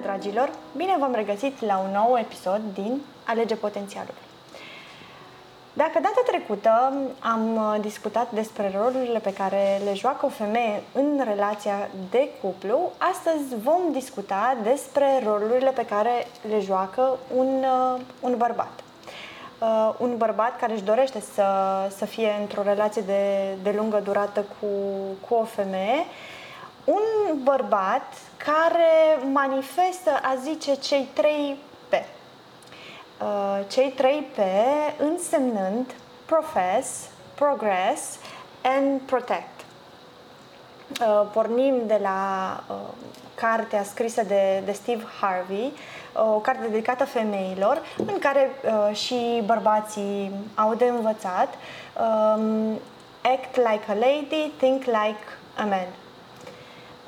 Bună, dragilor! Bine v-am regăsit la un nou episod din Alege Potențialul. Dacă data trecută am uh, discutat despre rolurile pe care le joacă o femeie în relația de cuplu, astăzi vom discuta despre rolurile pe care le joacă un, uh, un bărbat. Uh, un bărbat care își dorește să, să fie într-o relație de, de lungă durată cu, cu o femeie, un bărbat care manifestă, a zice, cei trei P. Uh, cei trei P însemnând profess, progress and protect. Uh, pornim de la uh, cartea scrisă de, de Steve Harvey, o carte dedicată femeilor, în care uh, și bărbații au de învățat um, Act like a lady, think like a man.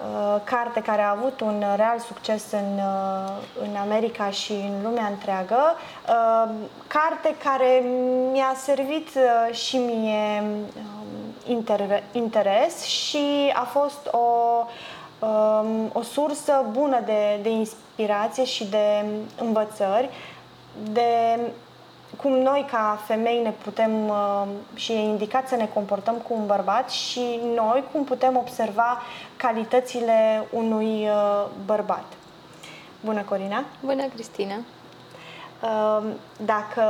Uh, carte care a avut un real succes în, uh, în America și în lumea întreagă, uh, carte care mi-a servit și mie um, inter, interes și a fost o, um, o sursă bună de, de inspirație și de învățări, de cum noi ca femei ne putem uh, și e indicat să ne comportăm cu un bărbat și noi cum putem observa calitățile unui uh, bărbat. Bună, Corina! Bună, Cristina! Uh, dacă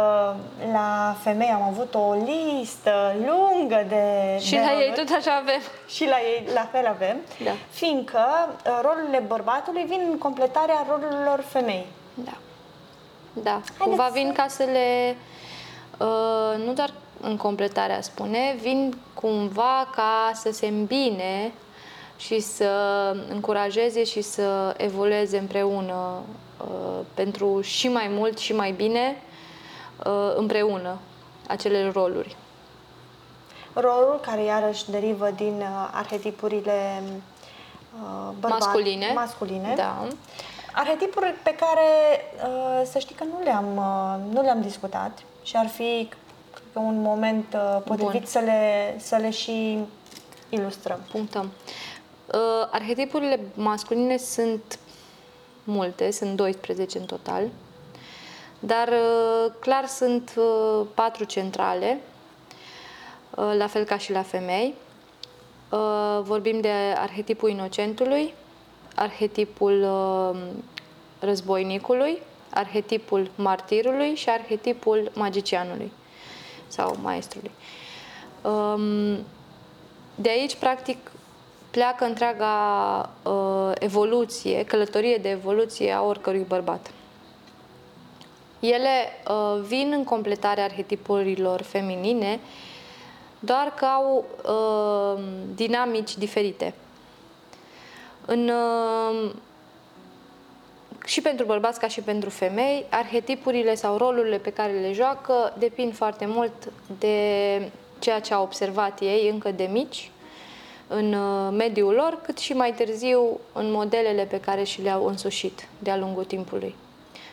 la femei am avut o listă lungă de Și de la roluri, ei tot așa avem. Și la ei la fel avem, Da. fiindcă rolurile bărbatului vin în completarea rolurilor femei. Da. Da, cumva să- vin ca să le... Uh, nu doar în completare, a spune, vin cumva ca să se îmbine și să încurajeze și să evolueze împreună uh, pentru și mai mult și mai bine uh, împreună acele roluri. Rolul care iarăși derivă din uh, arhetipurile uh, bărbat, Masculine. masculine. Da. Arhetipuri pe care uh, să știi că nu le-am, uh, nu le-am discutat și ar fi cred că, un moment uh, potrivit Bun. să le, să le și ilustrăm. Punctăm. Uh, arhetipurile masculine sunt multe, sunt 12 în total, dar uh, clar sunt uh, patru centrale, uh, la fel ca și la femei. Uh, vorbim de arhetipul inocentului, arhetipul uh, războinicului, arhetipul martirului și arhetipul magicianului sau maestrului. Um, de aici, practic, pleacă întreaga uh, evoluție, călătorie de evoluție a oricărui bărbat. Ele uh, vin în completarea arhetipurilor feminine, doar că au uh, dinamici diferite. În, uh, și pentru bărbați ca și pentru femei, arhetipurile sau rolurile pe care le joacă depind foarte mult de ceea ce au observat ei încă de mici în uh, mediul lor, cât și mai târziu în modelele pe care și le-au însușit de-a lungul timpului,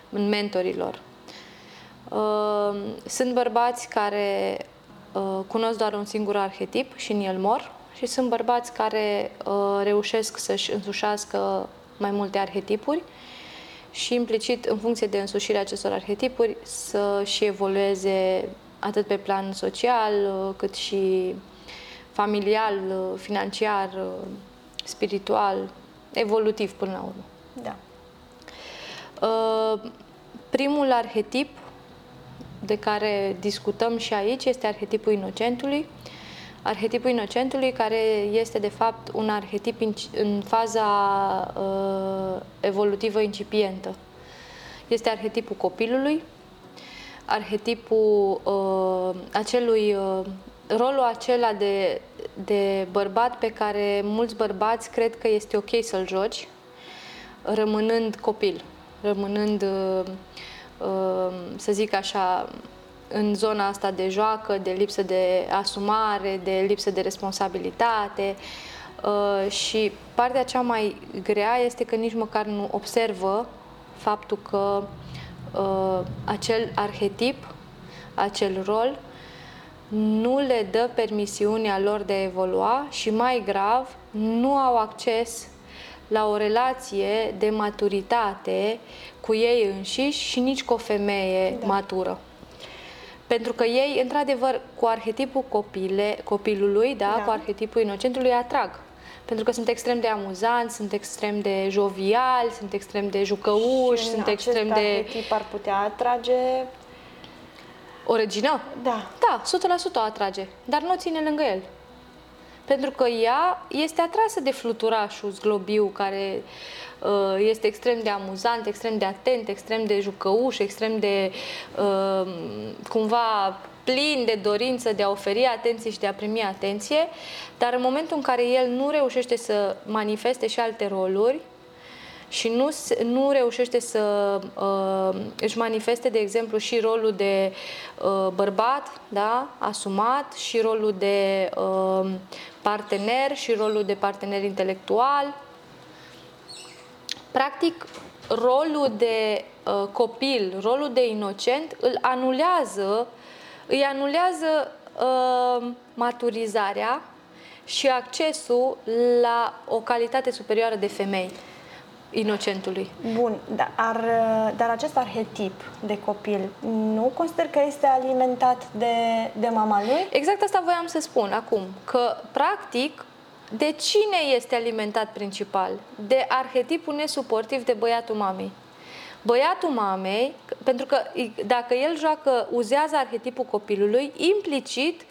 în mentorii lor. Uh, Sunt bărbați care uh, cunosc doar un singur arhetip și în el mor și sunt bărbați care uh, reușesc să-și însușească mai multe arhetipuri și implicit, în funcție de însușirea acestor arhetipuri, să și evolueze atât pe plan social, uh, cât și familial, uh, financiar, uh, spiritual, evolutiv până la urmă. Da. Uh, Primul arhetip de care discutăm și aici este arhetipul inocentului. Arhetipul inocentului care este de fapt un arhetip inci- în faza uh, evolutivă incipientă. Este arhetipul copilului, arhetipul uh, acelui uh, rolul acela de, de bărbat pe care mulți bărbați cred că este ok să-l joci, rămânând copil, rămânând, uh, uh, să zic așa, în zona asta de joacă, de lipsă de asumare, de lipsă de responsabilitate. Uh, și partea cea mai grea este că nici măcar nu observă faptul că uh, acel arhetip, acel rol, nu le dă permisiunea lor de a evolua și mai grav, nu au acces la o relație de maturitate cu ei înșiși și nici cu o femeie da. matură. Pentru că ei, într-adevăr, cu arhetipul copile, copilului, da, da, cu arhetipul inocentului, atrag. Pentru că sunt extrem de amuzanți, sunt extrem de joviali, sunt extrem de jucăuși, și sunt extrem de... tip ar putea atrage... O regină? Da. Da, 100% o atrage, dar nu o ține lângă el. Pentru că ea este atrasă de fluturașul zglobiu care uh, este extrem de amuzant, extrem de atent, extrem de jucăuș, extrem de uh, cumva plin de dorință de a oferi atenție și de a primi atenție, dar în momentul în care el nu reușește să manifeste și alte roluri, și nu, nu reușește să uh, își manifeste, de exemplu, și rolul de uh, bărbat, da, asumat, și rolul de uh, partener, și rolul de partener intelectual. Practic, rolul de uh, copil, rolul de inocent, îl anulează, îi anulează uh, maturizarea și accesul la o calitate superioară de femei inocentului. Bun, dar, ar, dar acest arhetip de copil nu consider că este alimentat de, de mama lui? Exact asta voiam să spun acum, că practic de cine este alimentat principal? De arhetipul nesuportiv de băiatul mamei. Băiatul mamei, pentru că dacă el joacă, uzează arhetipul copilului, implicit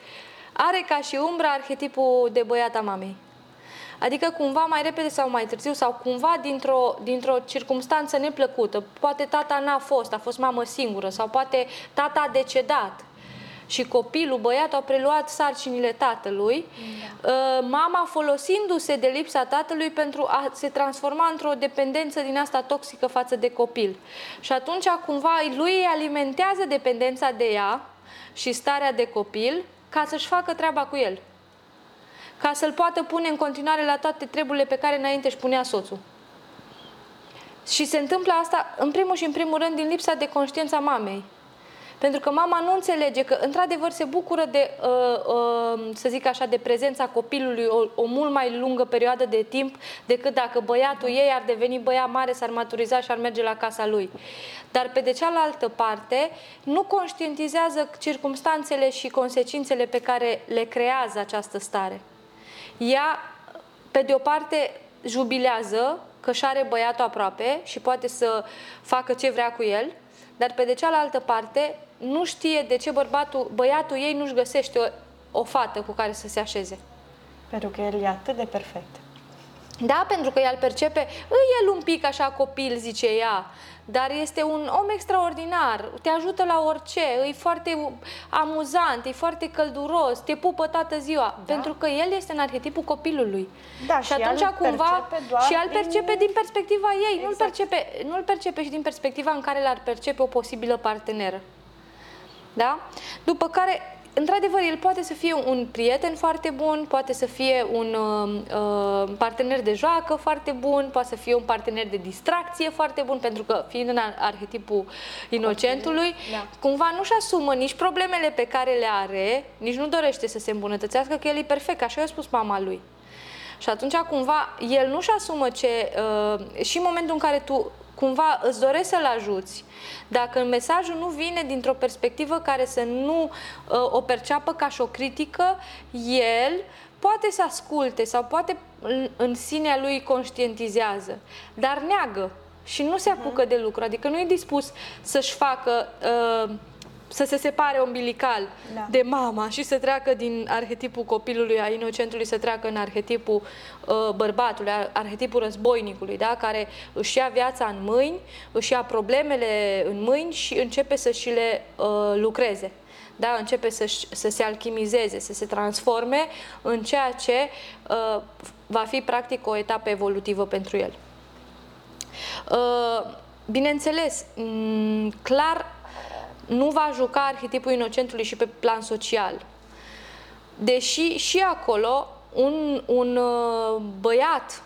are ca și umbra arhetipul de băiata mamei. Adică cumva mai repede sau mai târziu sau cumva dintr-o, dintr-o circunstanță neplăcută, poate tata n-a fost, a fost mamă singură sau poate tata a decedat și copilul, băiatul a preluat sarcinile tatălui, da. Uh, mama folosindu-se de lipsa tatălui pentru a se transforma într-o dependență din asta toxică față de copil. Și atunci cumva lui îi alimentează dependența de ea și starea de copil ca să-și facă treaba cu el ca să-l poată pune în continuare la toate treburile pe care înainte își punea soțul. Și se întâmplă asta, în primul și în primul rând, din lipsa de conștiința mamei. Pentru că mama nu înțelege că, într-adevăr, se bucură de, uh, uh, să zic așa, de prezența copilului o, o mult mai lungă perioadă de timp decât dacă băiatul ei ar deveni băiat mare, s-ar maturiza și ar merge la casa lui. Dar, pe de cealaltă parte, nu conștientizează circumstanțele și consecințele pe care le creează această stare ea, pe de o parte, jubilează că și are băiatul aproape și poate să facă ce vrea cu el, dar pe de cealaltă parte nu știe de ce bărbatul, băiatul ei nu-și găsește o, o fată cu care să se așeze. Pentru că el e atât de perfect. Da, pentru că el percepe, îi el un pic așa copil, zice ea, dar este un om extraordinar, te ajută la orice, e foarte amuzant, e foarte călduros, te pupă toată ziua, da. pentru că el este în arhetipul copilului. Da, și, și atunci cumva și el percepe din perspectiva ei, exact. nu-l percepe, nu-l percepe și din perspectiva în care l-ar percepe o posibilă parteneră. Da? După care într-adevăr, el poate să fie un prieten foarte bun, poate să fie un uh, uh, partener de joacă foarte bun, poate să fie un partener de distracție foarte bun, pentru că, fiind în arhetipul inocentului, da. cumva nu-și asumă nici problemele pe care le are, nici nu dorește să se îmbunătățească, că el e perfect, așa i-a spus mama lui. Și atunci, cumva, el nu-și asumă ce... Uh, și în momentul în care tu cumva îți dorești să-l ajuți, dacă mesajul nu vine dintr-o perspectivă care să nu uh, o perceapă ca și o critică, el poate să asculte sau poate în, în sinea lui conștientizează, dar neagă și nu se apucă uh-huh. de lucru, adică nu e dispus să-și facă uh, să se separe umbilical da. de mama și să treacă din arhetipul copilului, a inocentului, să treacă în arhetipul uh, bărbatului, arhetipul războinicului, da? care își ia viața în mâini, își ia problemele în mâini și începe să și le uh, lucreze. Da? Începe să, să se alchimizeze, să se transforme în ceea ce uh, va fi practic o etapă evolutivă pentru el. Uh, bineînțeles, clar nu va juca arhetipul inocentului și pe plan social. Deși și acolo un, un uh, băiat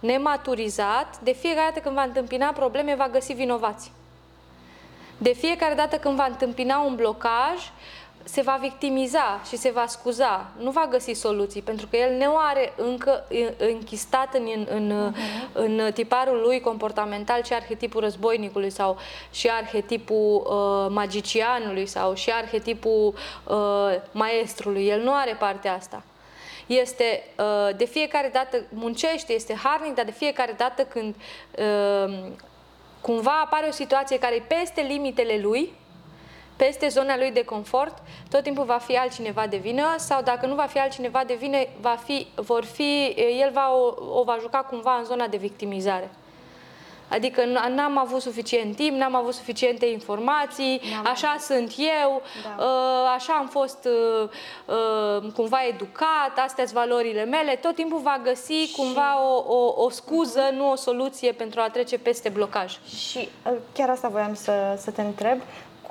nematurizat, de fiecare dată când va întâmpina probleme, va găsi vinovați. De fiecare dată când va întâmpina un blocaj, se va victimiza și se va scuza, nu va găsi soluții, pentru că el nu are încă închistat în, în, uh-huh. în tiparul lui comportamental și arhetipul războinicului sau și arhetipul uh, magicianului sau și arhetipul uh, maestrului. El nu are partea asta este uh, de fiecare dată muncește, este harnic, dar de fiecare dată când uh, cumva apare o situație care e peste limitele lui, peste zona lui de confort, tot timpul va fi altcineva de vină sau dacă nu va fi altcineva de vină, va fi, vor fi, el va, o, o va juca cumva în zona de victimizare. Adică n-am avut suficient timp, n-am avut suficiente informații, așa avut. sunt eu, da. Uh, așa am fost uh, uh, cumva educat, astea sunt valorile mele. Tot timpul va găsi și... cumva o, o, o scuză, uh-huh. nu o soluție pentru a trece peste blocaj. Și chiar asta voiam să, să te întreb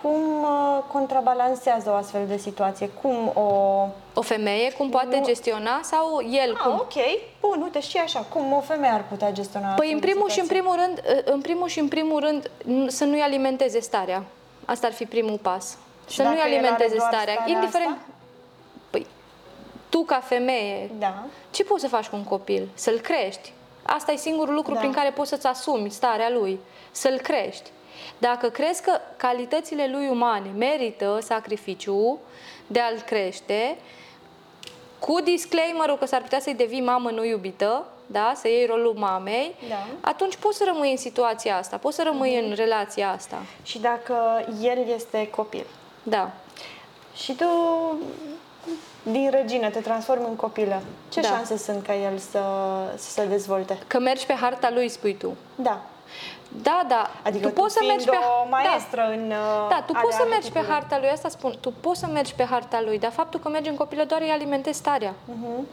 cum uh, contrabalansează o astfel de situație? Cum o... O femeie, cum poate nu... gestiona sau el? Ah, cum? ok. Bun, uite, și așa, cum o femeie ar putea gestiona Păi în primul și în primul rând, uh, în primul și în primul rând, să nu-i alimenteze starea. Asta ar fi primul pas. Și să nu-i alimenteze starea. starea indiferent... Asta? Păi, tu ca femeie, da. ce poți să faci cu un copil? Să-l crești. Asta e singurul lucru da. prin care poți să-ți asumi starea lui. Să-l crești. Dacă crezi că calitățile lui umane merită sacrificiu de a-l crește, cu disclaimerul că s-ar putea să-i devii mamă nu iubită, da? să iei rolul mamei, da. atunci poți să rămâi în situația asta, poți să rămâi mm-hmm. în relația asta. Și dacă el este copil. Da. Și tu din regină te transformi în copilă. Ce da. șanse sunt ca el să, să se dezvolte? Că mergi pe harta lui, spui tu. Da. Da, da. Adică tu, tu poți să mergi pe o maestră da. în Da, tu poți să mergi pe harta lui, asta spun. Tu poți să mergi pe harta lui, dar faptul că mergi în copilă doar îi alimentezi starea. Uh-huh.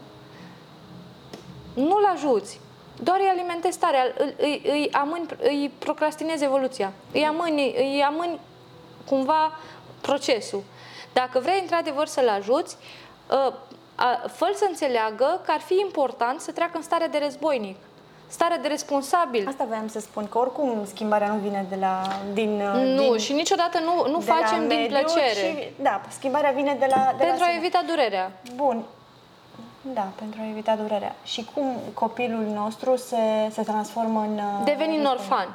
Nu-l ajuți. Doar îi alimentezi starea, îi, îi, îi, amâni, îi procrastinezi evoluția. Îi amâni, îi amâni cumva procesul. Dacă vrei într-adevăr să-l ajuți, ă, fă să înțeleagă că ar fi important să treacă în stare de războinic stare de responsabil. Asta voiam să spun, că oricum schimbarea nu vine de la... Din, uh, nu, din, și niciodată nu, nu facem din plăcere. Și, da, schimbarea vine de la de Pentru la a evita durerea. Bun. Da, pentru a evita durerea. Și cum copilul nostru se, se transformă în... Uh, Devenind orfan.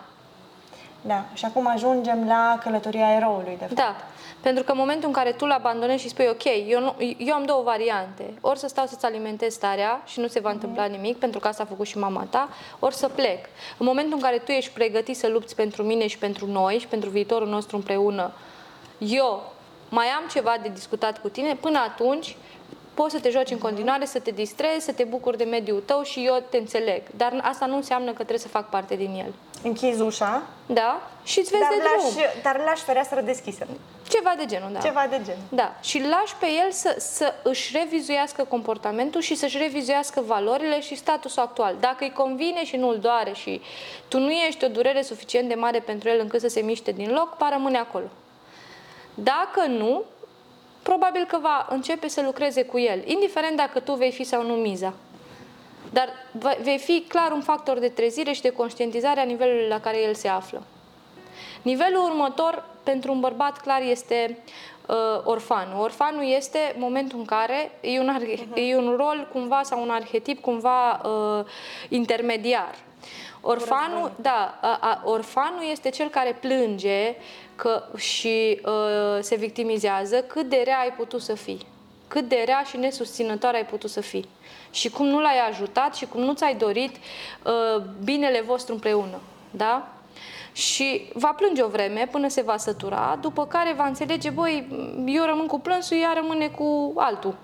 Da, și acum ajungem la călătoria eroului, de fapt. Da, pentru că în momentul în care tu îl abandonezi și spui, ok, eu, nu, eu am două variante, ori să stau să-ți alimentez starea și nu se va întâmpla nimic, pentru că asta a făcut și mama ta, ori să plec. În momentul în care tu ești pregătit să lupți pentru mine și pentru noi și pentru viitorul nostru împreună, eu mai am ceva de discutat cu tine, până atunci poți să te joci în continuare, să te distrezi, să te bucuri de mediul tău și eu te înțeleg. Dar asta nu înseamnă că trebuie să fac parte din el. Închizi ușa. Da. Și îți vezi dar de lași, drum. Dar lași fereastră deschisă. Ceva de genul, da. Ceva de genul. Da. Și lași pe el să, să își revizuiască comportamentul și să-și revizuiască valorile și statusul actual. Dacă îi convine și nu-l doare și tu nu ești o durere suficient de mare pentru el încât să se miște din loc, va rămâne acolo. Dacă nu, probabil că va începe să lucreze cu el, indiferent dacă tu vei fi sau nu miza. Dar vei fi clar un factor de trezire și de conștientizare a nivelului la care el se află. Nivelul următor pentru un bărbat clar este uh, orfanul. Orfanul este momentul în care e un, uh-huh. e un rol cumva sau un arhetip cumva uh, intermediar. Orfanul, da, a, a, orfanul este cel care plânge că, și uh, se victimizează cât de rea ai putut să fii. Cât de rea și nesusținătoare ai putut să fii. Și cum nu l-ai ajutat și cum nu ți-ai dorit uh, binele vostru împreună. Da? Și va plânge o vreme până se va sătura, după care va înțelege, băi, eu rămân cu plânsul, ea rămâne cu altul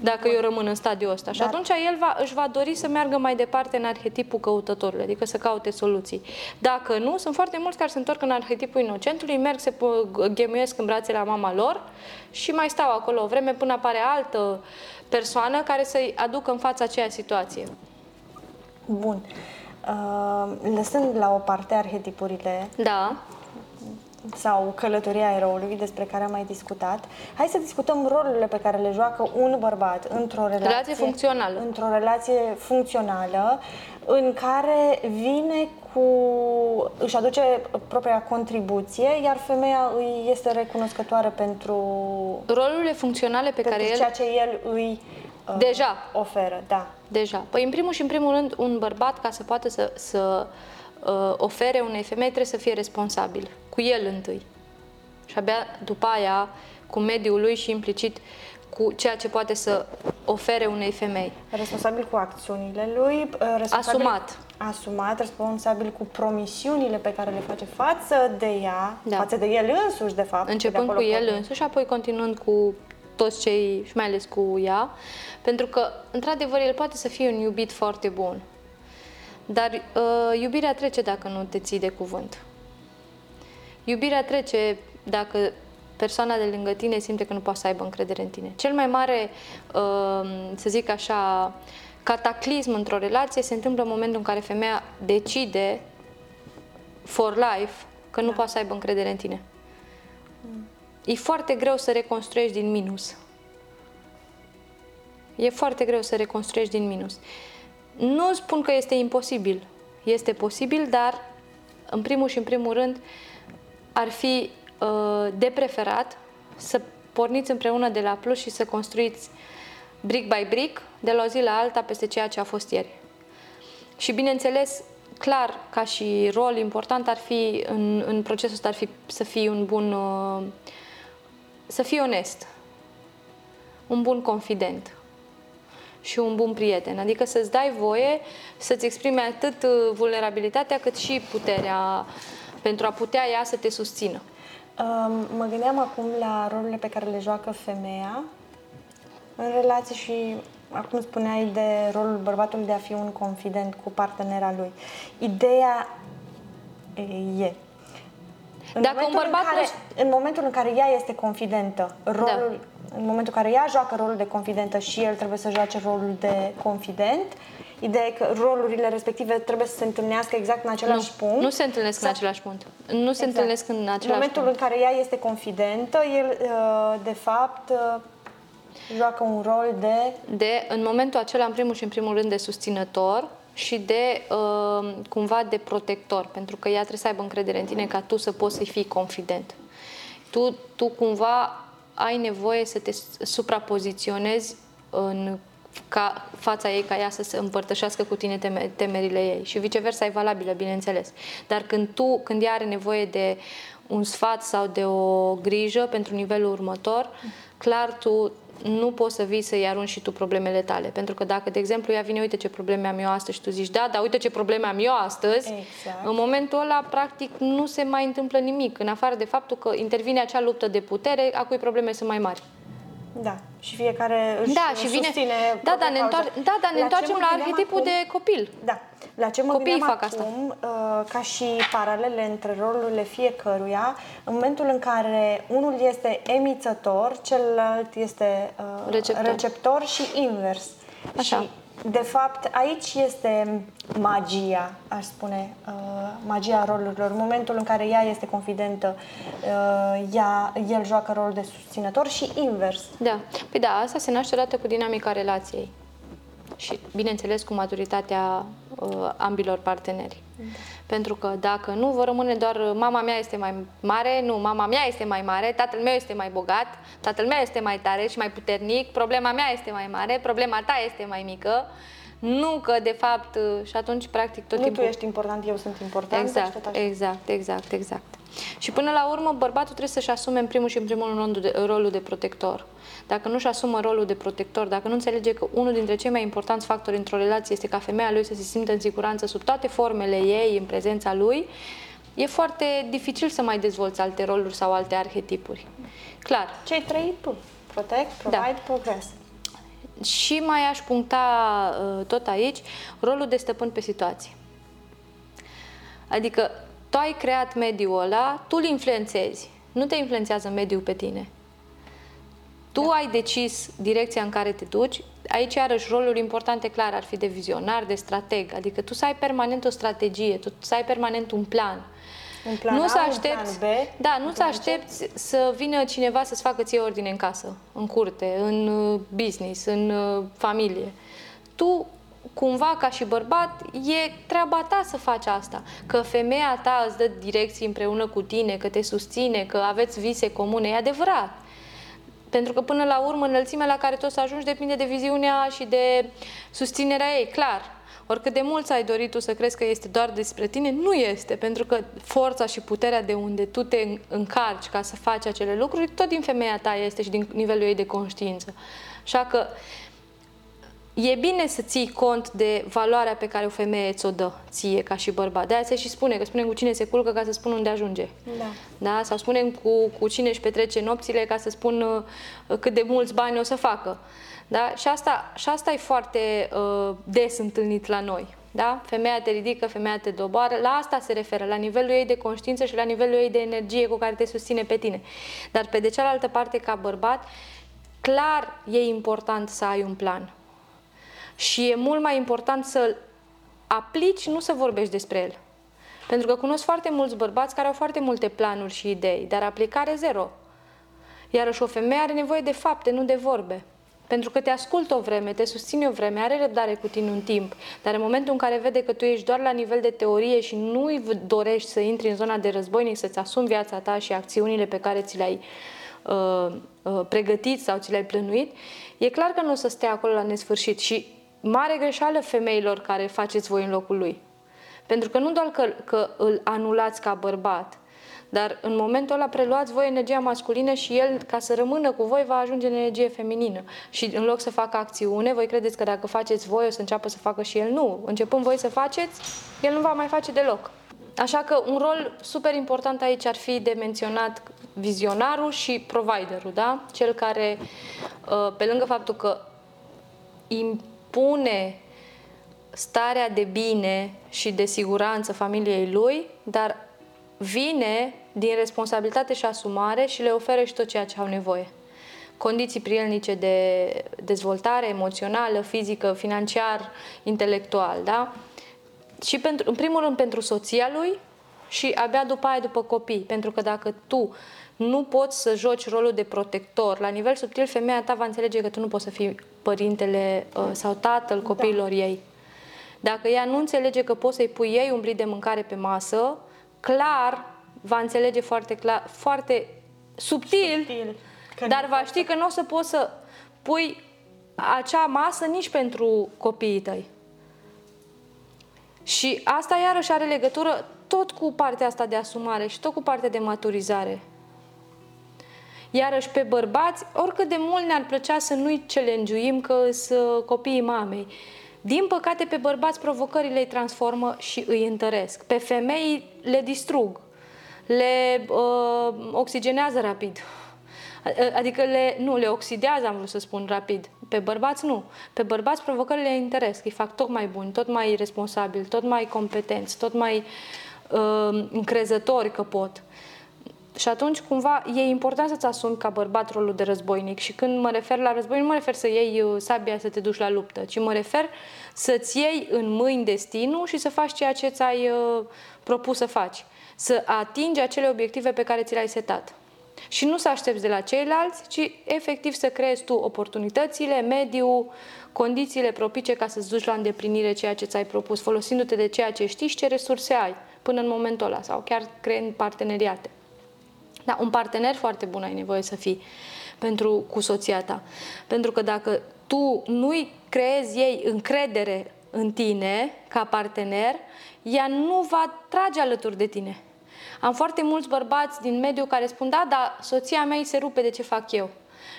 dacă eu rămân în stadiul ăsta. Și atunci el va, își va dori să meargă mai departe în arhetipul căutătorului, adică să caute soluții. Dacă nu, sunt foarte mulți care se întorc în arhetipul inocentului, merg, se ghemuiesc în brațele la mama lor și mai stau acolo o vreme până apare altă persoană care să-i aducă în fața aceea situație. Bun. Uh, lăsând la o parte arhetipurile, da. Sau călătoria eroului despre care am mai discutat. Hai să discutăm rolurile pe care le joacă un bărbat într-o relație, Relație funcțională. într-o relație funcțională în care vine cu își aduce propria contribuție, iar femeia îi este recunoscătoare pentru Rolurile funcționale pe care pentru el ceea ce el îi uh, Deja. oferă, da. Deja. Păi, în primul și în primul rând, un bărbat, ca să poată să, să uh, ofere unei femei, trebuie să fie responsabil. Cu el întâi. Și abia după aia, cu mediul lui și implicit cu ceea ce poate să ofere unei femei. Responsabil cu acțiunile lui, uh, responsabil, Asumat. asumat, responsabil cu promisiunile pe care le face față de ea, Da. față de el însuși, de fapt. Începând de cu acolo el pornim. însuși și apoi continuând cu toți cei, și mai ales cu ea, pentru că, într-adevăr, el poate să fie un iubit foarte bun, dar uh, iubirea trece dacă nu te ții de cuvânt. Iubirea trece dacă persoana de lângă tine simte că nu poate să aibă încredere în tine. Cel mai mare, uh, să zic așa, cataclism într-o relație se întâmplă în momentul în care femeia decide for life că nu poate să aibă încredere în tine. E foarte greu să reconstruiești din minus. E foarte greu să reconstruiești din minus. Nu spun că este imposibil. Este posibil, dar în primul și în primul rând ar fi uh, de preferat să porniți împreună de la plus și să construiți brick by brick, de la o zi la alta, peste ceea ce a fost ieri. Și bineînțeles, clar, ca și rol important ar fi în, în procesul ăsta ar fi să fii un bun uh, să fii onest, un bun confident și un bun prieten. Adică să-ți dai voie să-ți exprime atât uh, vulnerabilitatea cât și puterea pentru a putea ea să te susțină. Um, mă gândeam acum la rolurile pe care le joacă femeia în relație și acum spuneai de rolul bărbatului de a fi un confident cu partenera lui. Ideea e, e. În Dacă momentul un bărbat în care, nu- în momentul în care ea este confidentă, rolul, în momentul în care ea joacă rolul de confidentă și el trebuie să joace rolul de confident, ideea e că rolurile respective trebuie să se întâlnească exact în același nu, punct. nu se întâlnesc în Sau- același punct. Nu se întâlnesc în același în momentul punct. în care ea este confidentă, el, uh, de fapt, uh, joacă un rol de... de, în momentul acela, în primul și în primul rând, de susținător și de, uh, cumva, de protector, pentru că ea trebuie să aibă încredere în tine ca tu să poți să-i fii confident. Tu, tu cumva, ai nevoie să te suprapoziționezi în ca fața ei, ca ea să se împărtășească cu tine teme, temerile ei. Și viceversa e valabilă, bineînțeles. Dar când tu, când ea are nevoie de un sfat sau de o grijă pentru nivelul următor, clar tu nu poți să vii să-i arunci și tu problemele tale. Pentru că dacă, de exemplu, ea vine, uite ce probleme am eu astăzi și tu zici, da, dar uite ce probleme am eu astăzi, Exact. în momentul ăla, practic, nu se mai întâmplă nimic, în afară de faptul că intervine acea luptă de putere, a cui probleme sunt mai mari. Da, și fiecare își Da, și vine. susține Da, propria da, ne, cauză. întoar... da, da, ne La ce întoarcem mă la gândeam arhetipul acum- de copil. Da, la ce mă Copiii gândeam fac asta. acum, uh, ca și paralele între rolurile fiecăruia, în momentul în care unul este emițător, celălalt este uh, Receptor. receptor și invers. Așa. Și, de fapt, aici este magia, aș spune, uh, magia rolurilor. În momentul în care ea este confidentă, uh, ea, el joacă rolul de susținător și invers. Da. Păi da, asta se naște odată cu dinamica relației. Și, bineînțeles, cu maturitatea uh, ambilor parteneri. Pentru că dacă nu, vor rămâne doar uh, mama mea este mai mare, nu, mama mea este mai mare, tatăl meu este mai bogat, tatăl meu este mai tare și mai puternic, problema mea este mai mare, problema ta este mai mică. Nu că, de fapt, uh, și atunci, practic, tot nu timpul... tu ești important, eu sunt important. Exact, și tot așa. exact, exact, exact. Și până la urmă, bărbatul trebuie să-și asume în primul și în primul rând rolul de, rolul de protector. Dacă nu-și asumă rolul de protector, dacă nu înțelege că unul dintre cei mai importanți factori într-o relație este ca femeia lui să se simtă în siguranță sub toate formele ei, în prezența lui, e foarte dificil să mai dezvolți alte roluri sau alte arhetipuri. Clar, Cei trei P. Protect, provide, progress. și mai aș puncta uh, tot aici rolul de stăpân pe situație. Adică tu ai creat mediul ăla, tu îl influențezi. Nu te influențează mediul pe tine. Tu ai decis direcția în care te duci. Aici, iarăși, roluri importante, clar, ar fi de vizionar, de strateg. Adică tu să ai permanent o strategie, tu să ai permanent un plan. Un plan nu A, să un aștepți, plan B, da, un nu să plan C. aștepți să vină cineva să-ți facă ție ordine în casă, în curte, în uh, business, în uh, familie. Tu cumva ca și bărbat, e treaba ta să faci asta. Că femeia ta îți dă direcții împreună cu tine, că te susține, că aveți vise comune, e adevărat. Pentru că până la urmă înălțimea la care tu o să ajungi depinde de viziunea și de susținerea ei, clar. Oricât de mult ai dorit tu să crezi că este doar despre tine, nu este, pentru că forța și puterea de unde tu te încarci ca să faci acele lucruri, tot din femeia ta este și din nivelul ei de conștiință. Așa că e bine să ții cont de valoarea pe care o femeie ți-o dă ție ca și bărbat. De aia se și spune, că spunem cu cine se culcă ca să spun unde ajunge. Da. Da? Sau spunem cu, cu cine își petrece nopțile ca să spun uh, cât de mulți bani o să facă. Da? Și, asta, și asta e foarte uh, des întâlnit la noi. Da? Femeia te ridică, femeia te doboară. La asta se referă, la nivelul ei de conștiință și la nivelul ei de energie cu care te susține pe tine. Dar pe de cealaltă parte, ca bărbat, clar e important să ai un plan. Și e mult mai important să-l aplici, nu să vorbești despre el. Pentru că cunosc foarte mulți bărbați care au foarte multe planuri și idei, dar aplicare zero. Iarăși o femeie are nevoie de fapte, nu de vorbe. Pentru că te ascultă o vreme, te susține o vreme, are răbdare cu tine un timp, dar în momentul în care vede că tu ești doar la nivel de teorie și nu îi dorești să intri în zona de războinic, să-ți asumi viața ta și acțiunile pe care ți le-ai uh, uh, pregătit sau ți le-ai plănuit, e clar că nu o să stea acolo la nesfârșit și mare greșeală femeilor care faceți voi în locul lui. Pentru că nu doar că, că îl anulați ca bărbat, dar în momentul ăla preluați voi energia masculină și el, ca să rămână cu voi, va ajunge în energie feminină. Și în loc să facă acțiune, voi credeți că dacă faceți voi, o să înceapă să facă și el? Nu. Începând voi să faceți, el nu va mai face deloc. Așa că un rol super important aici ar fi de menționat vizionarul și providerul, da? Cel care, uh, pe lângă faptul că impune starea de bine și de siguranță familiei lui, dar vine din responsabilitate și asumare și le oferă și tot ceea ce au nevoie. Condiții prielnice de dezvoltare emoțională, fizică, financiar, intelectual, da? Și pentru, în primul rând pentru soția lui și abia după aia după copii. Pentru că dacă tu nu poți să joci rolul de protector, la nivel subtil, femeia ta va înțelege că tu nu poți să fii părintele uh, sau tatăl copiilor da. ei. Dacă ea nu înțelege că poți să-i pui ei un blit de mâncare pe masă, clar va înțelege foarte clar, foarte subtil, Subtil. Că dar nu va poți ști că nu o să poți să pui acea masă nici pentru copiii tăi. Și asta iarăși are legătură tot cu partea asta de asumare și tot cu partea de maturizare. Iarăși pe bărbați, oricât de mult ne-ar plăcea să nu-i challenge că sunt copiii mamei. Din păcate, pe bărbați provocările îi transformă și îi întăresc. Pe femei le distrug, le uh, oxigenează rapid. Adică le, nu, le oxidează, am vrut să spun rapid. Pe bărbați nu. Pe bărbați provocările îi întăresc, îi fac tot mai buni, tot mai responsabili, tot mai competenți, tot mai uh, încrezători că pot. Și atunci, cumva, e important să-ți asumi ca bărbat rolul de războinic. Și când mă refer la războinic, nu mă refer să iei uh, sabia să te duci la luptă, ci mă refer să-ți iei în mâini destinul și să faci ceea ce ți-ai uh, propus să faci. Să atingi acele obiective pe care ți le-ai setat. Și nu să aștepți de la ceilalți, ci efectiv să creezi tu oportunitățile, mediul, condițiile propice ca să-ți duci la îndeplinire ceea ce ți-ai propus, folosindu-te de ceea ce știi și ce resurse ai până în momentul ăla sau chiar creând parteneriate. Da, un partener foarte bun ai nevoie să fii pentru, cu soția ta. Pentru că dacă tu nu-i creezi ei încredere în tine ca partener, ea nu va trage alături de tine. Am foarte mulți bărbați din mediu care spun, da, dar soția mea îi se rupe de ce fac eu.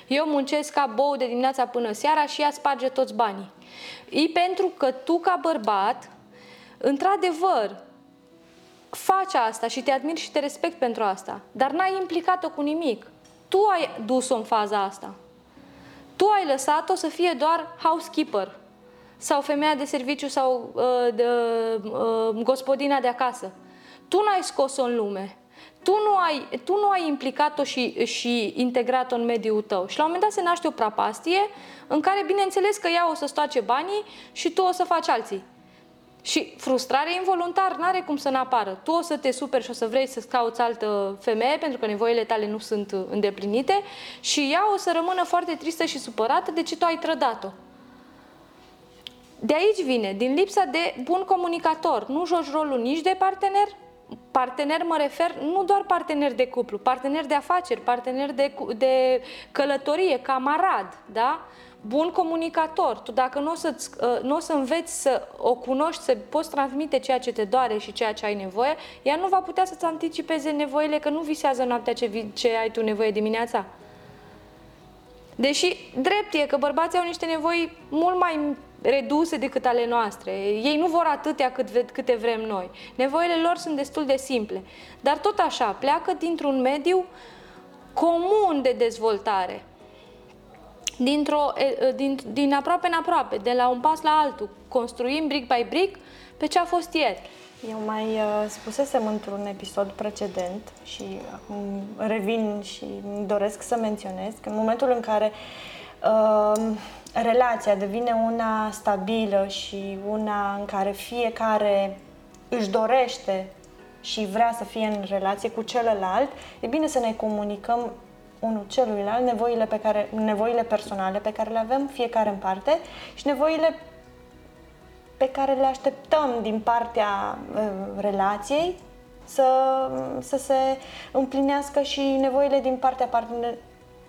Eu muncesc ca bou de dimineața până seara și ea sparge toți banii. E pentru că tu ca bărbat, într-adevăr, faci asta și te admir și te respect pentru asta, dar n-ai implicat-o cu nimic. Tu ai dus-o în faza asta. Tu ai lăsat-o să fie doar housekeeper sau femeia de serviciu sau uh, de, uh, gospodina de acasă. Tu n-ai scos-o în lume. Tu nu ai, tu nu ai implicat-o și, și integrat-o în mediul tău. Și la un moment dat se naște o prapastie în care, bineînțeles că ea o să stoace banii și tu o să faci alții. Și frustrarea involuntar nu are cum să nu apară. Tu o să te superi și o să vrei să-ți cauți altă femeie pentru că nevoile tale nu sunt îndeplinite și ea o să rămână foarte tristă și supărată de ce tu ai trădat-o. De aici vine, din lipsa de bun comunicator. Nu joci rolul nici de partener, partener mă refer nu doar partener de cuplu, partener de afaceri, partener de, de călătorie, camarad, da? Bun comunicator. Tu dacă nu o, să uh, nu o să înveți să o cunoști, să poți transmite ceea ce te doare și ceea ce ai nevoie, ea nu va putea să-ți anticipeze nevoile, că nu visează noaptea ce, ce ai tu nevoie dimineața. Deși drept e că bărbații au niște nevoi mult mai reduse decât ale noastre. Ei nu vor atâtea cât, câte vrem noi. Nevoile lor sunt destul de simple. Dar tot așa, pleacă dintr-un mediu comun de dezvoltare dintr-o, din, din aproape în aproape, de la un pas la altul. Construim brick by brick pe ce a fost ieri. Eu mai uh, spusesem într-un episod precedent și acum revin și doresc să menționez că în momentul în care uh, relația devine una stabilă și una în care fiecare își dorește și vrea să fie în relație cu celălalt, e bine să ne comunicăm unul celuilalt nevoile, pe care, nevoile personale pe care le avem fiecare în parte și nevoile pe care le așteptăm din partea uh, relației să, să se împlinească și nevoile din partea partener,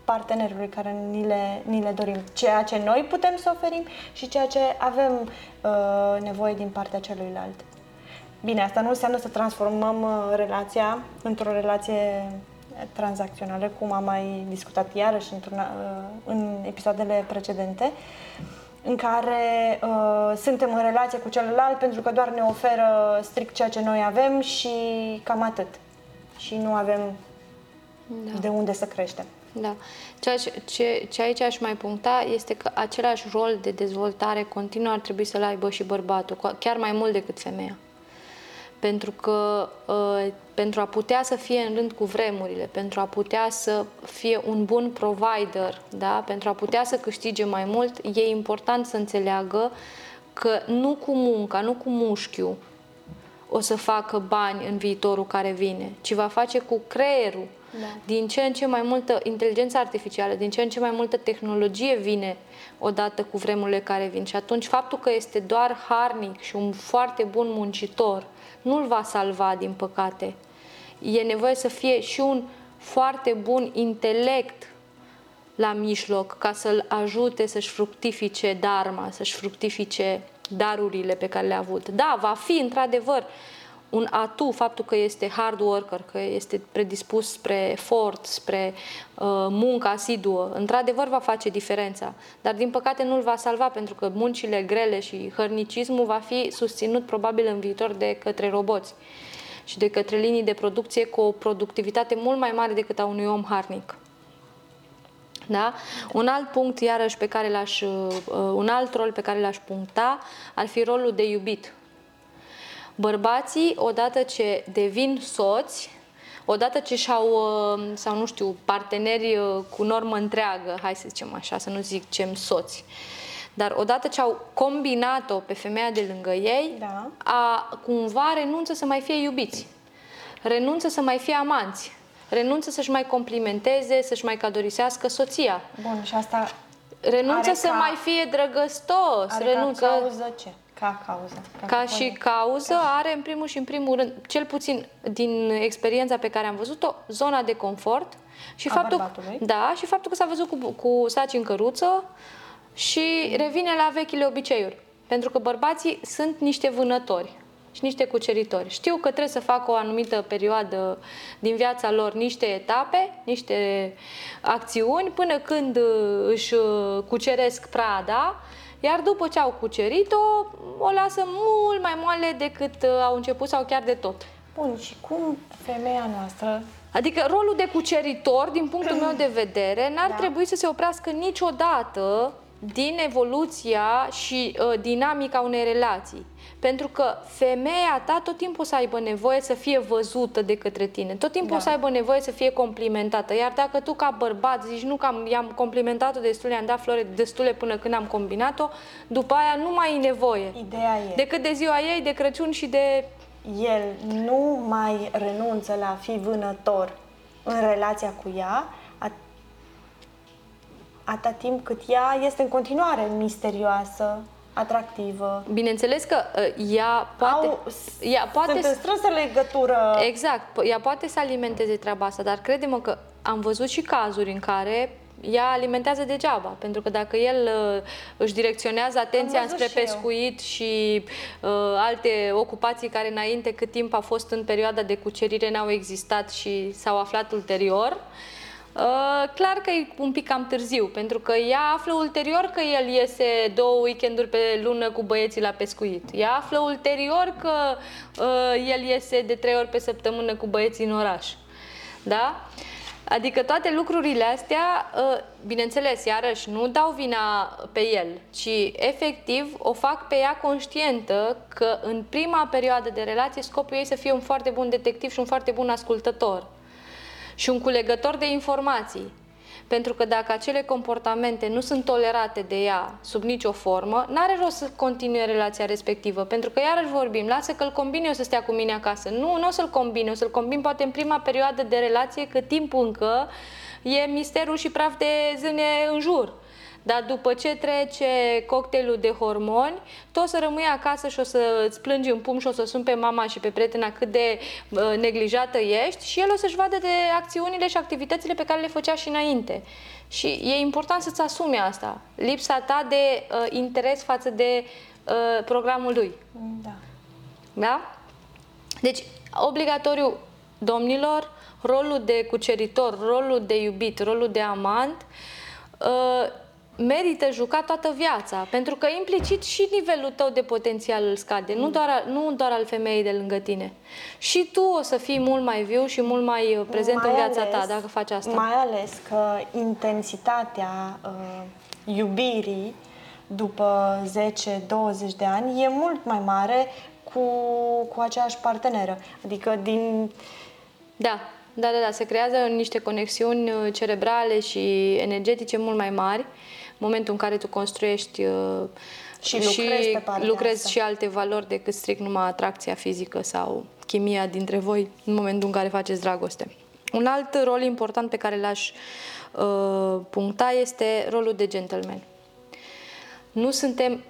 partenerului care ni le, ni le dorim. Ceea ce noi putem să oferim și ceea ce avem uh, nevoie din partea celuilalt. Bine, asta nu înseamnă să transformăm uh, relația într-o relație tranzacționale, cum am mai discutat iarăși într-un, uh, în episoadele precedente, în care uh, suntem în relație cu celălalt pentru că doar ne oferă strict ceea ce noi avem și cam atât. Și nu avem da. de unde să creștem. Da. Ceea ce, ce, ce aici aș mai puncta este că același rol de dezvoltare continuă ar trebui să-l aibă și bărbatul, chiar mai mult decât femeia pentru că uh, pentru a putea să fie în rând cu vremurile, pentru a putea să fie un bun provider, da? pentru a putea să câștige mai mult, e important să înțeleagă că nu cu munca, nu cu mușchiul o să facă bani în viitorul care vine, ci va face cu creierul. Da. Din ce în ce mai multă inteligență artificială, din ce în ce mai multă tehnologie vine odată cu vremurile care vin. Și atunci faptul că este doar harnic și un foarte bun muncitor nu-l va salva, din păcate. E nevoie să fie și un foarte bun intelect la mijloc ca să-l ajute să-și fructifice darma, să-și fructifice darurile pe care le-a avut. Da, va fi într-adevăr un atu faptul că este hard worker, că este predispus spre efort, spre uh, muncă asiduă. Într-adevăr va face diferența, dar din păcate nu-l va salva pentru că muncile grele și hărnicismul va fi susținut probabil în viitor de către roboți și de către linii de producție cu o productivitate mult mai mare decât a unui om harnic. Da? Un alt punct, iarăși, pe care l-aș, uh, un alt rol pe care l-aș puncta ar fi rolul de iubit Bărbații, odată ce devin soți, odată ce și-au, uh, sau nu știu, parteneri uh, cu normă întreagă, hai să zicem așa, să nu zicem soți, dar odată ce au combinat-o pe femeia de lângă ei, da. a, cumva renunță să mai fie iubiți, renunță să mai fie amanți, renunță să-și mai complimenteze, să-și mai cadorisească soția. Bun, și asta Renunță să ca... mai fie drăgăstos. Are renunță... ca cauză ce? Ca cauză. Ca, ca și cauză are în primul și în primul rând, cel puțin din experiența pe care am văzut-o, zona de confort și A faptul, bărbatului. da, și faptul că s-a văzut cu, cu saci în căruță și revine la vechile obiceiuri. Pentru că bărbații sunt niște vânători și niște cuceritori. Știu că trebuie să facă o anumită perioadă din viața lor niște etape, niște acțiuni, până când își cuceresc prada iar după ce au cucerit-o, o lasă mult mai moale decât uh, au început sau chiar de tot. Bun, și cum femeia noastră Adică rolul de cuceritor, din punctul meu de vedere, n-ar da. trebui să se oprească niciodată din evoluția și uh, dinamica unei relații. Pentru că femeia ta tot timpul o să aibă nevoie să fie văzută de către tine, tot timpul da. o să aibă nevoie să fie complimentată. Iar dacă tu ca bărbat zici nu că am, i-am complimentat-o destul, i-am dat flore destule până când am combinat-o, după aia nu mai e nevoie. Ideea e. Decât de ziua ei, de Crăciun și de... El nu mai renunță la a fi vânător în relația cu ea, atâta timp cât ea este în continuare misterioasă, atractivă. Bineînțeles că uh, ea poate... Au, ea poate sunt în strânsă legătură. Exact. Ea poate să alimenteze treaba asta, dar crede-mă că am văzut și cazuri în care ea alimentează degeaba, pentru că dacă el uh, își direcționează atenția spre pescuit eu. și uh, alte ocupații care înainte cât timp a fost în perioada de cucerire n-au existat și s-au aflat ulterior, uh, Uh, clar că e un pic cam târziu, pentru că ea află ulterior că el iese două weekenduri pe lună cu băieții la pescuit. Ea află ulterior că uh, el iese de trei ori pe săptămână cu băieții în oraș. Da? Adică toate lucrurile astea, uh, bineînțeles, iarăși, nu dau vina pe el, ci efectiv o fac pe ea conștientă că în prima perioadă de relație scopul ei să fie un foarte bun detectiv și un foarte bun ascultător și un culegător de informații. Pentru că dacă acele comportamente nu sunt tolerate de ea sub nicio formă, n-are rost să continue relația respectivă. Pentru că iarăși vorbim, lasă că îl combine, o să stea cu mine acasă. Nu, nu o să-l combine, o să-l combin poate în prima perioadă de relație, cât timp încă e misterul și praf de zâne în jur. Dar după ce trece cocktailul de hormoni, tu o să rămâi acasă și o să îți plângi în pum și o să sun pe mama și pe prietena cât de uh, neglijată ești și el o să-și vadă de acțiunile și activitățile pe care le făcea și înainte. Și e important să-ți asumi asta. Lipsa ta de uh, interes față de uh, programul lui. Da. Da? Deci, obligatoriu, domnilor, rolul de cuceritor, rolul de iubit, rolul de amant, uh, merită jucat toată viața, pentru că implicit și nivelul tău de potențial îl scade, mm. nu, doar, nu doar al femeii de lângă tine. Și tu o să fii mult mai viu și mult mai uh, prezent mai în viața ales, ta dacă faci asta. Mai ales că intensitatea uh, iubirii după 10-20 de ani e mult mai mare cu, cu aceeași parteneră. Adică din... Da, da, da, da, se creează niște conexiuni uh, cerebrale și energetice mult mai mari momentul în care tu construiești uh, și lucrezi, și, pe lucrezi asta. și alte valori decât strict numai atracția fizică sau chimia dintre voi în momentul în care faceți dragoste. Un alt rol important pe care l-aș uh, puncta este rolul de gentleman. Nu suntem,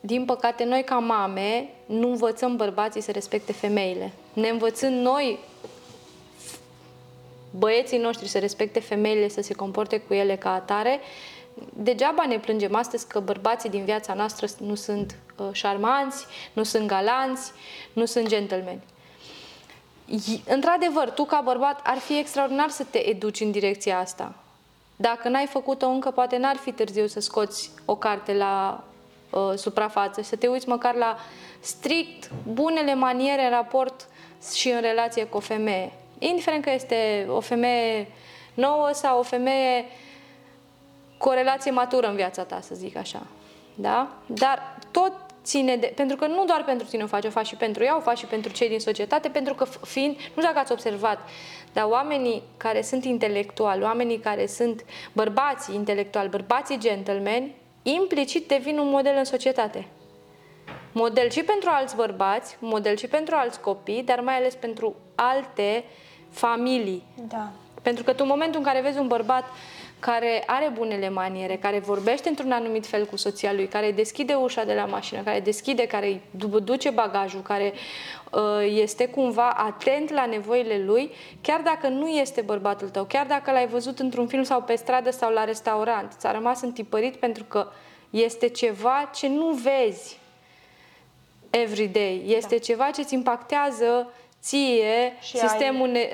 din păcate, noi ca mame nu învățăm bărbații să respecte femeile. Ne învățând noi băieții noștri să respecte femeile, să se comporte cu ele ca atare, degeaba ne plângem astăzi că bărbații din viața noastră nu sunt uh, șarmanți, nu sunt galanți, nu sunt gentlemen. Într-adevăr, tu ca bărbat ar fi extraordinar să te educi în direcția asta. Dacă n-ai făcut-o încă, poate n-ar fi târziu să scoți o carte la uh, suprafață și să te uiți măcar la strict bunele maniere în raport și în relație cu o femeie. Indiferent că este o femeie nouă sau o femeie uh, cu o relație matură în viața ta, să zic așa. Da? Dar tot ține de... Pentru că nu doar pentru tine o faci, o faci și pentru ea, o faci și pentru cei din societate, pentru că fiind... Nu știu dacă ați observat, dar oamenii care sunt intelectuali, oamenii care sunt bărbații intelectuali, bărbații gentlemen, implicit devin un model în societate. Model și pentru alți bărbați, model și pentru alți copii, dar mai ales pentru alte familii. Da. Pentru că tu în momentul în care vezi un bărbat care are bunele maniere, care vorbește într-un anumit fel cu soția lui, care deschide ușa de la mașină, care deschide, care duce bagajul, care uh, este cumva atent la nevoile lui, chiar dacă nu este bărbatul tău, chiar dacă l-ai văzut într-un film sau pe stradă sau la restaurant, ți-a rămas întipărit pentru că este ceva ce nu vezi everyday, este da. ceva ce îți impactează ție și sistemul ai, ne,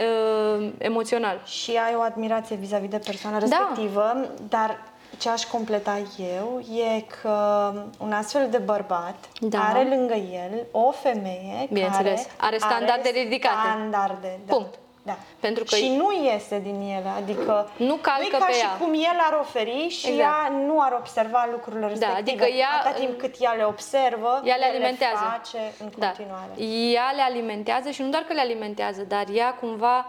uh, emoțional. Și ai o admirație vis-a-vis de persoana da. respectivă, da. dar ce aș completa eu e că un astfel de bărbat da. are lângă el o femeie care are standarde are ridicate. Standarde, da. Punct. Da. Pentru că și nu iese din ele, adică Nu calcă nu ca pe și ea. cum el ar oferi și Exact. ea nu ar observa lucrurile respective. adică ea- Atâta timp cât ea le observă, ea le el alimentează. le face în da, continuare. ea le alimentează și nu doar că le alimentează, dar ea cumva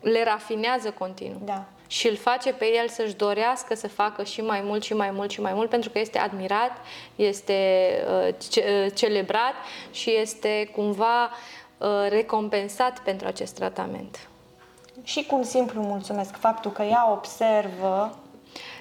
le rafinează continuu. Da. Și îl face pe el să-și dorească să facă și mai mult și mai mult și mai mult pentru că este admirat, este uh, ce- uh, celebrat și este cumva uh, recompensat pentru acest tratament. Și cu un simplu mulțumesc, faptul că ea observă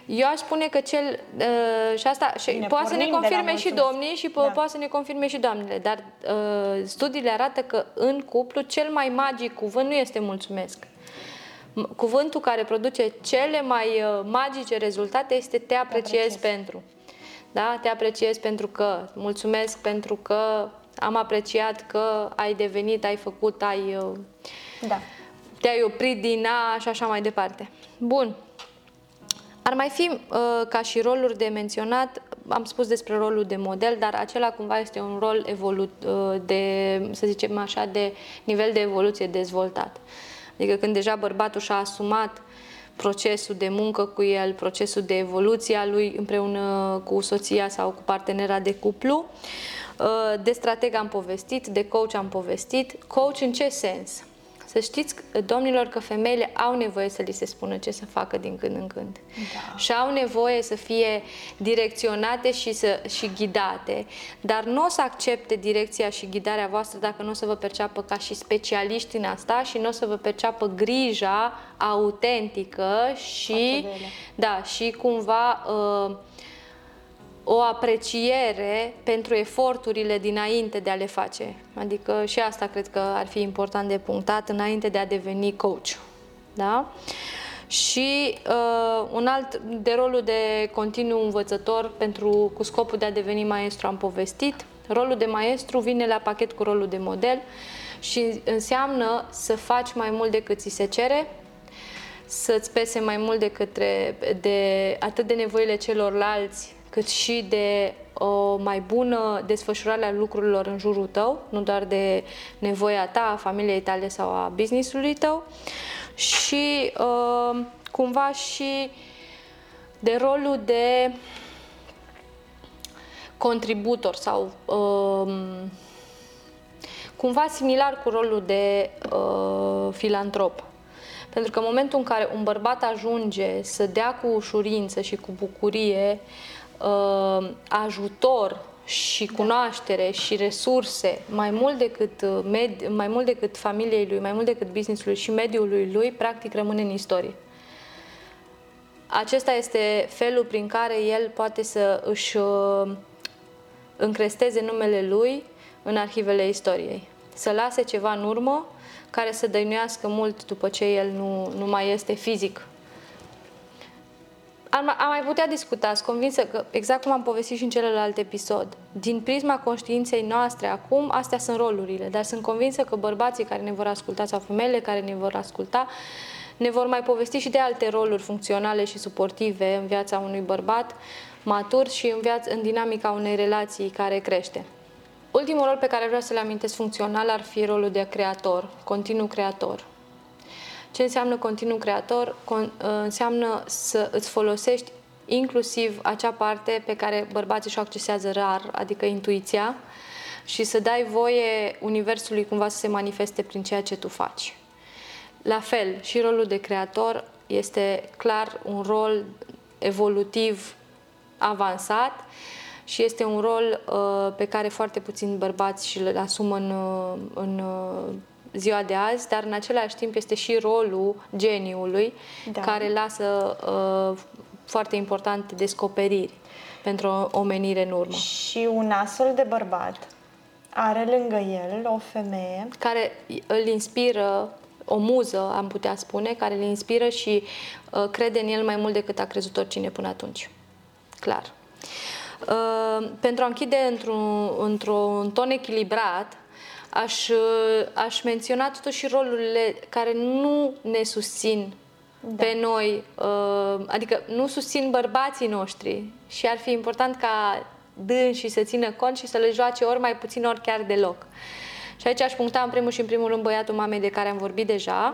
Eu aș spune că cel uh, și asta și Bine, poate să ne pornim de la confirme și mulțumesc. domnii și po- Da. poate să ne confirme și doamnele, dar uh, studiile arată că în cuplu cel mai magic cuvânt nu este mulțumesc. M- Cuvântul care produce cele mai uh, magice rezultate este te apreciez, apreciez. pentru. Da? Te apreciez pentru că, mulțumesc pentru că am apreciat că ai devenit, ai făcut, ai uh, da. te-ai oprit din A și așa mai departe. Bun. Ar mai fi uh, ca și roluri de menționat, am spus despre rolul de model, dar acela cumva este un rol evolu- uh, de, să zicem așa, de nivel de evoluție dezvoltat. Adică când deja bărbatul și-a asumat procesul de muncă cu el, procesul de evoluție a lui împreună cu soția sau cu partenera de cuplu. Uh, De strateg am povestit, de coach am povestit. Coach în ce sens? Să știți, domnilor, că femeile au nevoie să li se spună ce să facă din când în când. Da. Și au nevoie să fie direcționate și, să, și ghidate, dar nu o să accepte direcția și ghidarea voastră dacă nu o să vă perceapă ca și specialiști în asta și nu o să vă perceapă grija autentică și, Față de ele. da, și cumva uh, o apreciere pentru eforturile dinainte de a le face. Adică și asta cred că ar fi important de punctat înainte de a deveni coach. Da? Și uh, un alt de rolul de continuu învățător pentru, cu scopul de a deveni maestru am povestit. Rolul de maestru vine la pachet cu rolul de model și înseamnă să faci mai mult decât ți se cere, să-ți pese mai mult de, către, de atât de nevoile celorlalți, cât și de o mai bună desfășurare a lucrurilor în jurul tău, nu doar de nevoia ta, a familiei tale sau a business-ului tău și uh, cumva și de rolul de contributor sau uh, cumva similar cu rolul de uh, filantrop. Pentru că în momentul în care un bărbat ajunge să dea cu ușurință și cu bucurie uh, ajutor și cunoaștere și resurse mai mult decât uh, med- mai mult decât familiei lui, mai mult decât business-ului și mediului lui, practic rămâne în istorie. Acesta este felul prin care el poate să își uh, încresteze numele lui în arhivele istoriei. Să lase ceva în urmă care să dăinuiască mult după ce el nu, nu mai este fizic. Am, am mai putea discuta, sunt convinsă că, exact cum am povestit și în celălalt episod, din prisma conștiinței noastre acum, astea sunt rolurile, dar sunt convinsă că bărbații care ne vor asculta sau femeile care ne vor asculta ne vor mai povesti și de alte roluri funcționale și suportive în viața unui bărbat matur și în, viața, în dinamica unei relații care crește. Ultimul rol pe care vreau să-l amintesc funcțional ar fi rolul de creator, continuu creator. Ce înseamnă continuu creator? Con, înseamnă să îți folosești inclusiv acea parte pe care bărbații și-o accesează rar, adică intuiția, și să dai voie universului cumva să se manifeste prin ceea ce tu faci. La fel, și rolul de creator este clar un rol evolutiv avansat și este un rol uh, pe care foarte puțini bărbați și îl asumă în, uh, în uh, ziua de azi, dar în același timp este și rolul geniului Da. care lasă uh, foarte importante descoperiri pentru o omenire în urmă. Și un astfel de bărbat are lângă el o femeie care îl inspiră, o muză, am putea spune, care îl inspiră și uh, crede în el mai mult decât a crezut oricine până atunci. Clar. Uh, pentru a închide într-un, într-un ton echilibrat, aș, uh, aș menționa totuși rolurile care nu ne susțin da. pe noi, uh, adică nu susțin bărbații noștri și ar fi important ca dânsii să țină cont și să le joace ori mai puțin, ori chiar deloc. Și aici aș puncta în primul și în primul rând băiatul mamei de care am vorbit deja.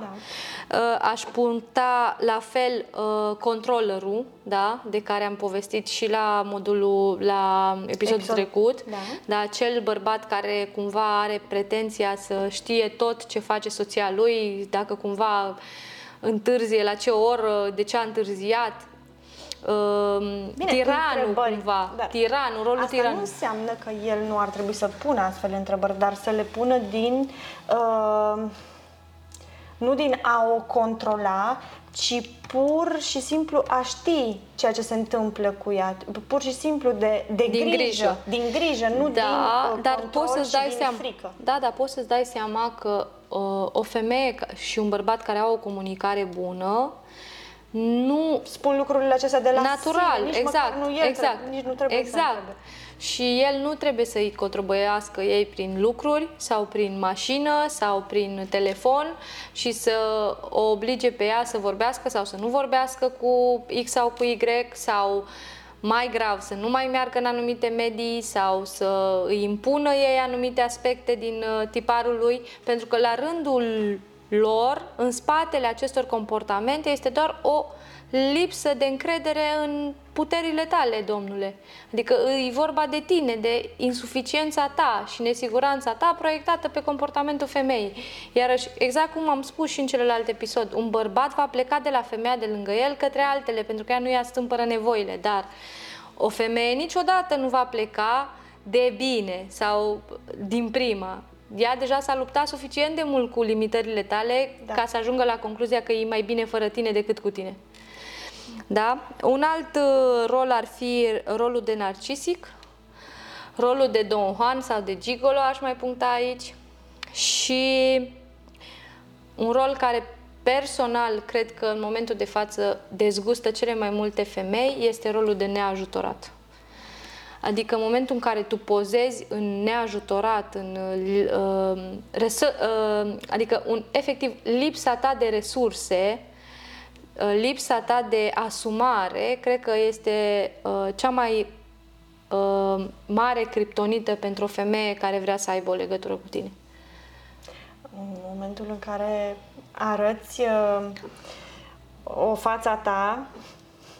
Da. Uh, aș puncta la fel uh, controllerul, da, de care am povestit și la modulul, la episodul Episod. trecut. Da. da. Acel bărbat care cumva are pretenția să știe tot ce face soția lui, dacă cumva întârzie, la ce oră, de ce a întârziat, uh, Bine, tiranul cumva, da. tiranul, rolul Asta tiran. nu înseamnă că el nu ar trebui să pună astfel de întrebări, dar să le pună din uh, nu din a o controla, ci pur și simplu a ști ceea ce se întâmplă cu ea, pur și simplu de, de din grijă, grijă, din grijă, nu da, din uh, dar poți să-ți dai seama, frică. Da, dar poți să-ți dai seama că uh, o femeie și un bărbat care au o comunicare bună nu spun lucrurile acestea de la natural, sine, nici exact, nu el exact, trebuie, nici nu trebuie exact. să Și el nu trebuie să-i controbăiască ei prin lucruri sau prin mașină sau prin telefon și să o oblige pe ea să vorbească sau să nu vorbească cu X sau cu Y sau mai grav, să nu mai meargă în anumite medii sau să îi impună ei anumite aspecte din uh, tiparul lui, pentru că la rândul lor, în spatele acestor comportamente, este doar o lipsă de încredere în puterile tale, domnule. Adică e vorba de tine, de insuficiența ta și nesiguranța ta proiectată pe comportamentul femeii. Iarăși, exact cum am spus și în celălalt episod, un bărbat va pleca de la femeia de lângă el către altele, pentru că ea nu i-a stâmpără nevoile, dar o femeie niciodată nu va pleca de bine sau din prima ea deja s-a luptat suficient de mult cu limitările tale da. ca să ajungă la concluzia că e mai bine fără tine decât cu tine. Da? Un alt uh, rol ar fi rolul de narcisic, rolul de Don Juan sau de Gigolo, aș mai puncta aici, și un rol care personal cred că în momentul de față dezgustă cele mai multe femei este rolul de neajutorat. Adică în momentul în care tu pozezi în neajutorat, în, uh, resă, uh, adică un, efectiv lipsa ta de resurse, uh, lipsa ta de asumare, cred că este uh, cea mai uh, mare criptonită pentru o femeie care vrea să aibă o legătură cu tine. În momentul în care arăți uh, o fața ta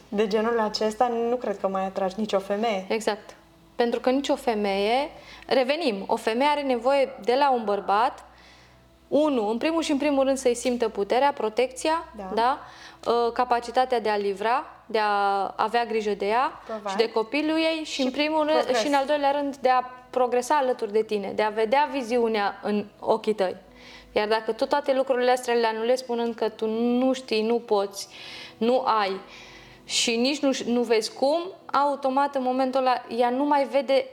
de genul acesta, nu cred că mai atragi nicio femeie. Exact. Pentru că nicio femeie, revenim, o femeie are nevoie de la un bărbat, unu, în primul și în primul rând să-i simtă puterea, protecția, da. Da? Uh, capacitatea de a livra, de a avea grijă de ea Provide. și de copilul ei și, și în primul rând, și în al doilea rând de a progresa alături de tine, de a vedea viziunea în ochii tăi. Iar dacă tu toate lucrurile astea le anulezi spunând că tu nu știi, nu poți, nu ai, și nici nu, nu vezi cum, automat în momentul ăla ea nu mai vede,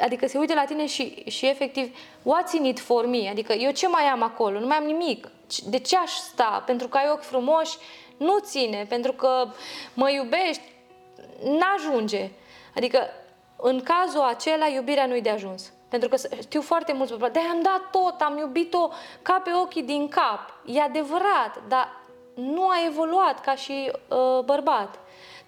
adică se uită la tine și, și efectiv, what's in it for me? Adică eu ce mai am acolo? Nu mai am nimic. De ce aș sta? Pentru că ai ochi frumoși? Nu ține. Pentru că mă iubești? N-ajunge. Adică în cazul acela iubirea nu-i de ajuns. Pentru că știu foarte mulți bărbați, de am dat tot, am iubit-o ca pe ochii din cap. E adevărat, dar nu a evoluat ca și uh, bărbat.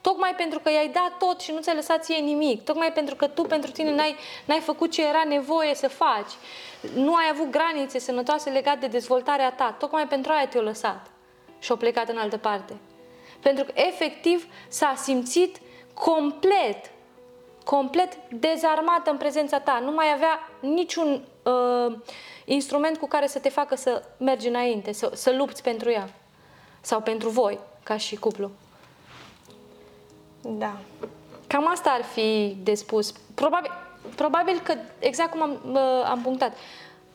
Tocmai pentru că i-ai dat tot și nu ți-ai lăsat ție nimic. Tocmai pentru că tu pentru tine n-ai, n-ai făcut ce era nevoie să faci. Nu ai avut granițe sănătoase legate de dezvoltarea ta. Tocmai pentru aia te-o lăsat și-o plecat în altă parte. Pentru că efectiv s-a simțit complet, complet dezarmată în prezența ta. Nu mai avea niciun uh, instrument cu care să te facă să mergi înainte, să, să lupți pentru ea sau pentru voi, ca și cuplu. Da. Cam asta ar fi de spus. Probabil, probabil că, exact cum am, am punctat,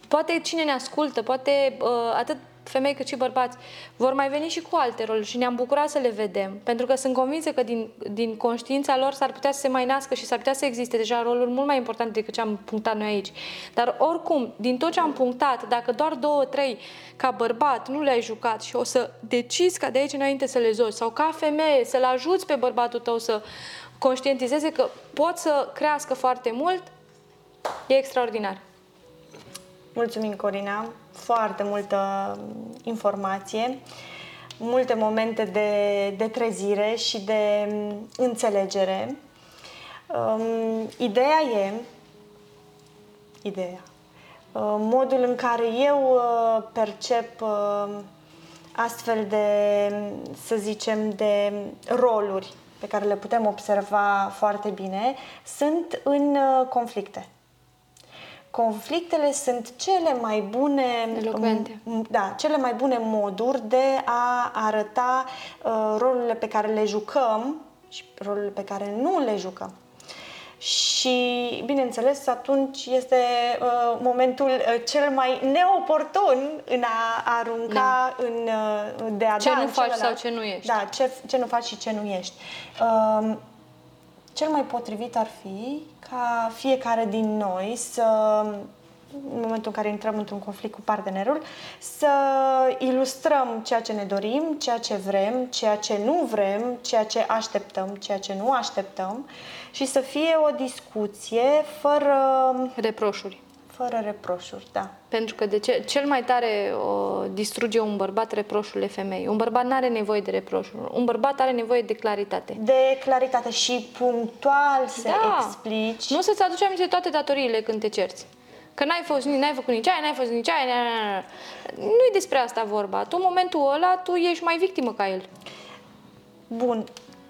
poate cine ne ascultă, poate uh, atât femei cât și bărbați, vor mai veni și cu alte roluri și ne-am bucurat să le vedem, pentru că sunt convinsă că din, din conștiința lor s-ar putea să se mai nască și s-ar putea să existe deja roluri mult mai importante decât ce am punctat noi aici. Dar oricum, din tot ce am punctat, dacă doar două, trei ca bărbat nu le-ai jucat și o să decizi ca de aici înainte să le zoci sau ca femeie să-l ajuți pe bărbatul tău să conștientizeze că pot să crească foarte mult, e extraordinar. Mulțumim, Corina foarte multă informație, multe momente de, de trezire și de înțelegere. Um, ideea e, ideea, modul în care eu percep astfel de, să zicem, de roluri pe care le putem observa foarte bine sunt în conflicte. Conflictele sunt cele mai bune Elocvente. Da, cele mai bune moduri de a arăta uh, rolurile pe care le jucăm și rolurile pe care nu le jucăm. Și, bineînțeles, atunci este uh, momentul uh, cel mai neoportun în a arunca, da. în, uh, de a ce da nu faci celălalt. sau ce nu ești. Da, ce, ce nu faci și ce nu ești. Uh, cel mai potrivit ar fi ca fiecare din noi să în momentul în care intrăm într-un conflict cu partenerul, să ilustrăm ceea ce ne dorim, ceea ce vrem, ceea ce nu vrem, ceea ce așteptăm, ceea ce nu așteptăm și să fie o discuție fără reproșuri. Fără reproșuri, da. Pentru că de ce, cel mai tare o distruge un bărbat reproșurile femei. Un bărbat nu are nevoie de reproșuri. Un bărbat are nevoie de claritate. De claritate și punctual să da. explici. Nu să-ți aduci aminte toate datoriile când te cerți. Că n-ai, fost, n-ai făcut nici aia, n-ai fost nici aia. Nu-i despre asta vorba. Tu, în momentul ăla, tu ești mai victimă ca el. Bun.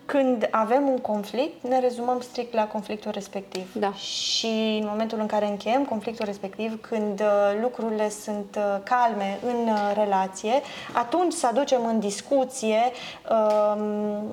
Când avem un conflict, ne rezumăm strict la conflictul respectiv. Da. Și în momentul în care încheiem conflictul respectiv, când uh, lucrurile sunt uh, calme în uh, relație, atunci să aducem în discuție um,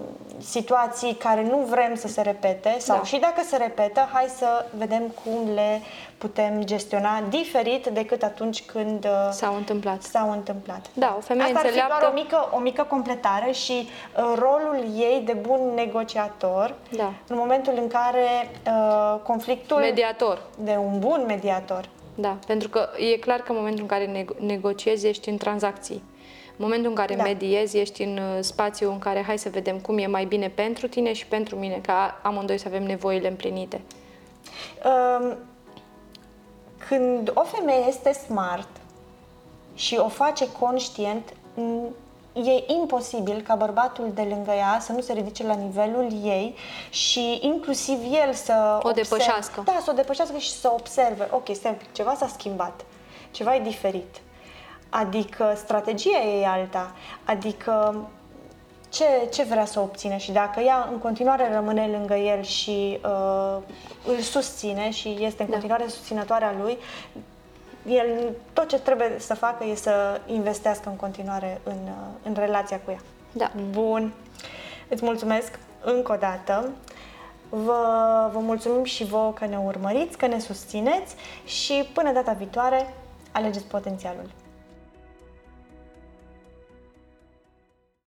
situații care nu vrem să se repete sau da. și dacă se repetă, hai să vedem cum le putem gestiona diferit decât atunci când s-au întâmplat. S-au întâmplat. Da, o femeie Asta înțeleaptă... ar fi doar o mică, o mică completare și uh, rolul ei de bun negociator da. în momentul în care uh, conflictul... Mediator. De un bun mediator. Da, pentru că e clar că în momentul în care nego- negociezi ești în tranzacții. În momentul în care da. mediezi, ești în uh, spațiu în care hai să vedem cum e mai bine pentru tine și pentru mine, ca amândoi să avem nevoile împlinite. Um, când o femeie este smart și o face conștient, e imposibil ca bărbatul de lângă ea să nu se ridice la nivelul ei și inclusiv el să o observe, depășească. Da, să o depășească și să observe. Ok, stai un pic, ceva s-a schimbat, ceva e diferit. Adică strategia e alta, adică ce, ce vrea să obține și dacă ea în continuare rămâne lângă el și uh, îl susține și este în da. continuare susținătoarea lui, el tot ce trebuie să facă e să investească în continuare în, uh, în relația cu ea. Da. Bun. Îți mulțumesc încă o dată. Vă, vă mulțumim și vouă că ne urmăriți, că ne susțineți și până data viitoare, alegeți potențialul.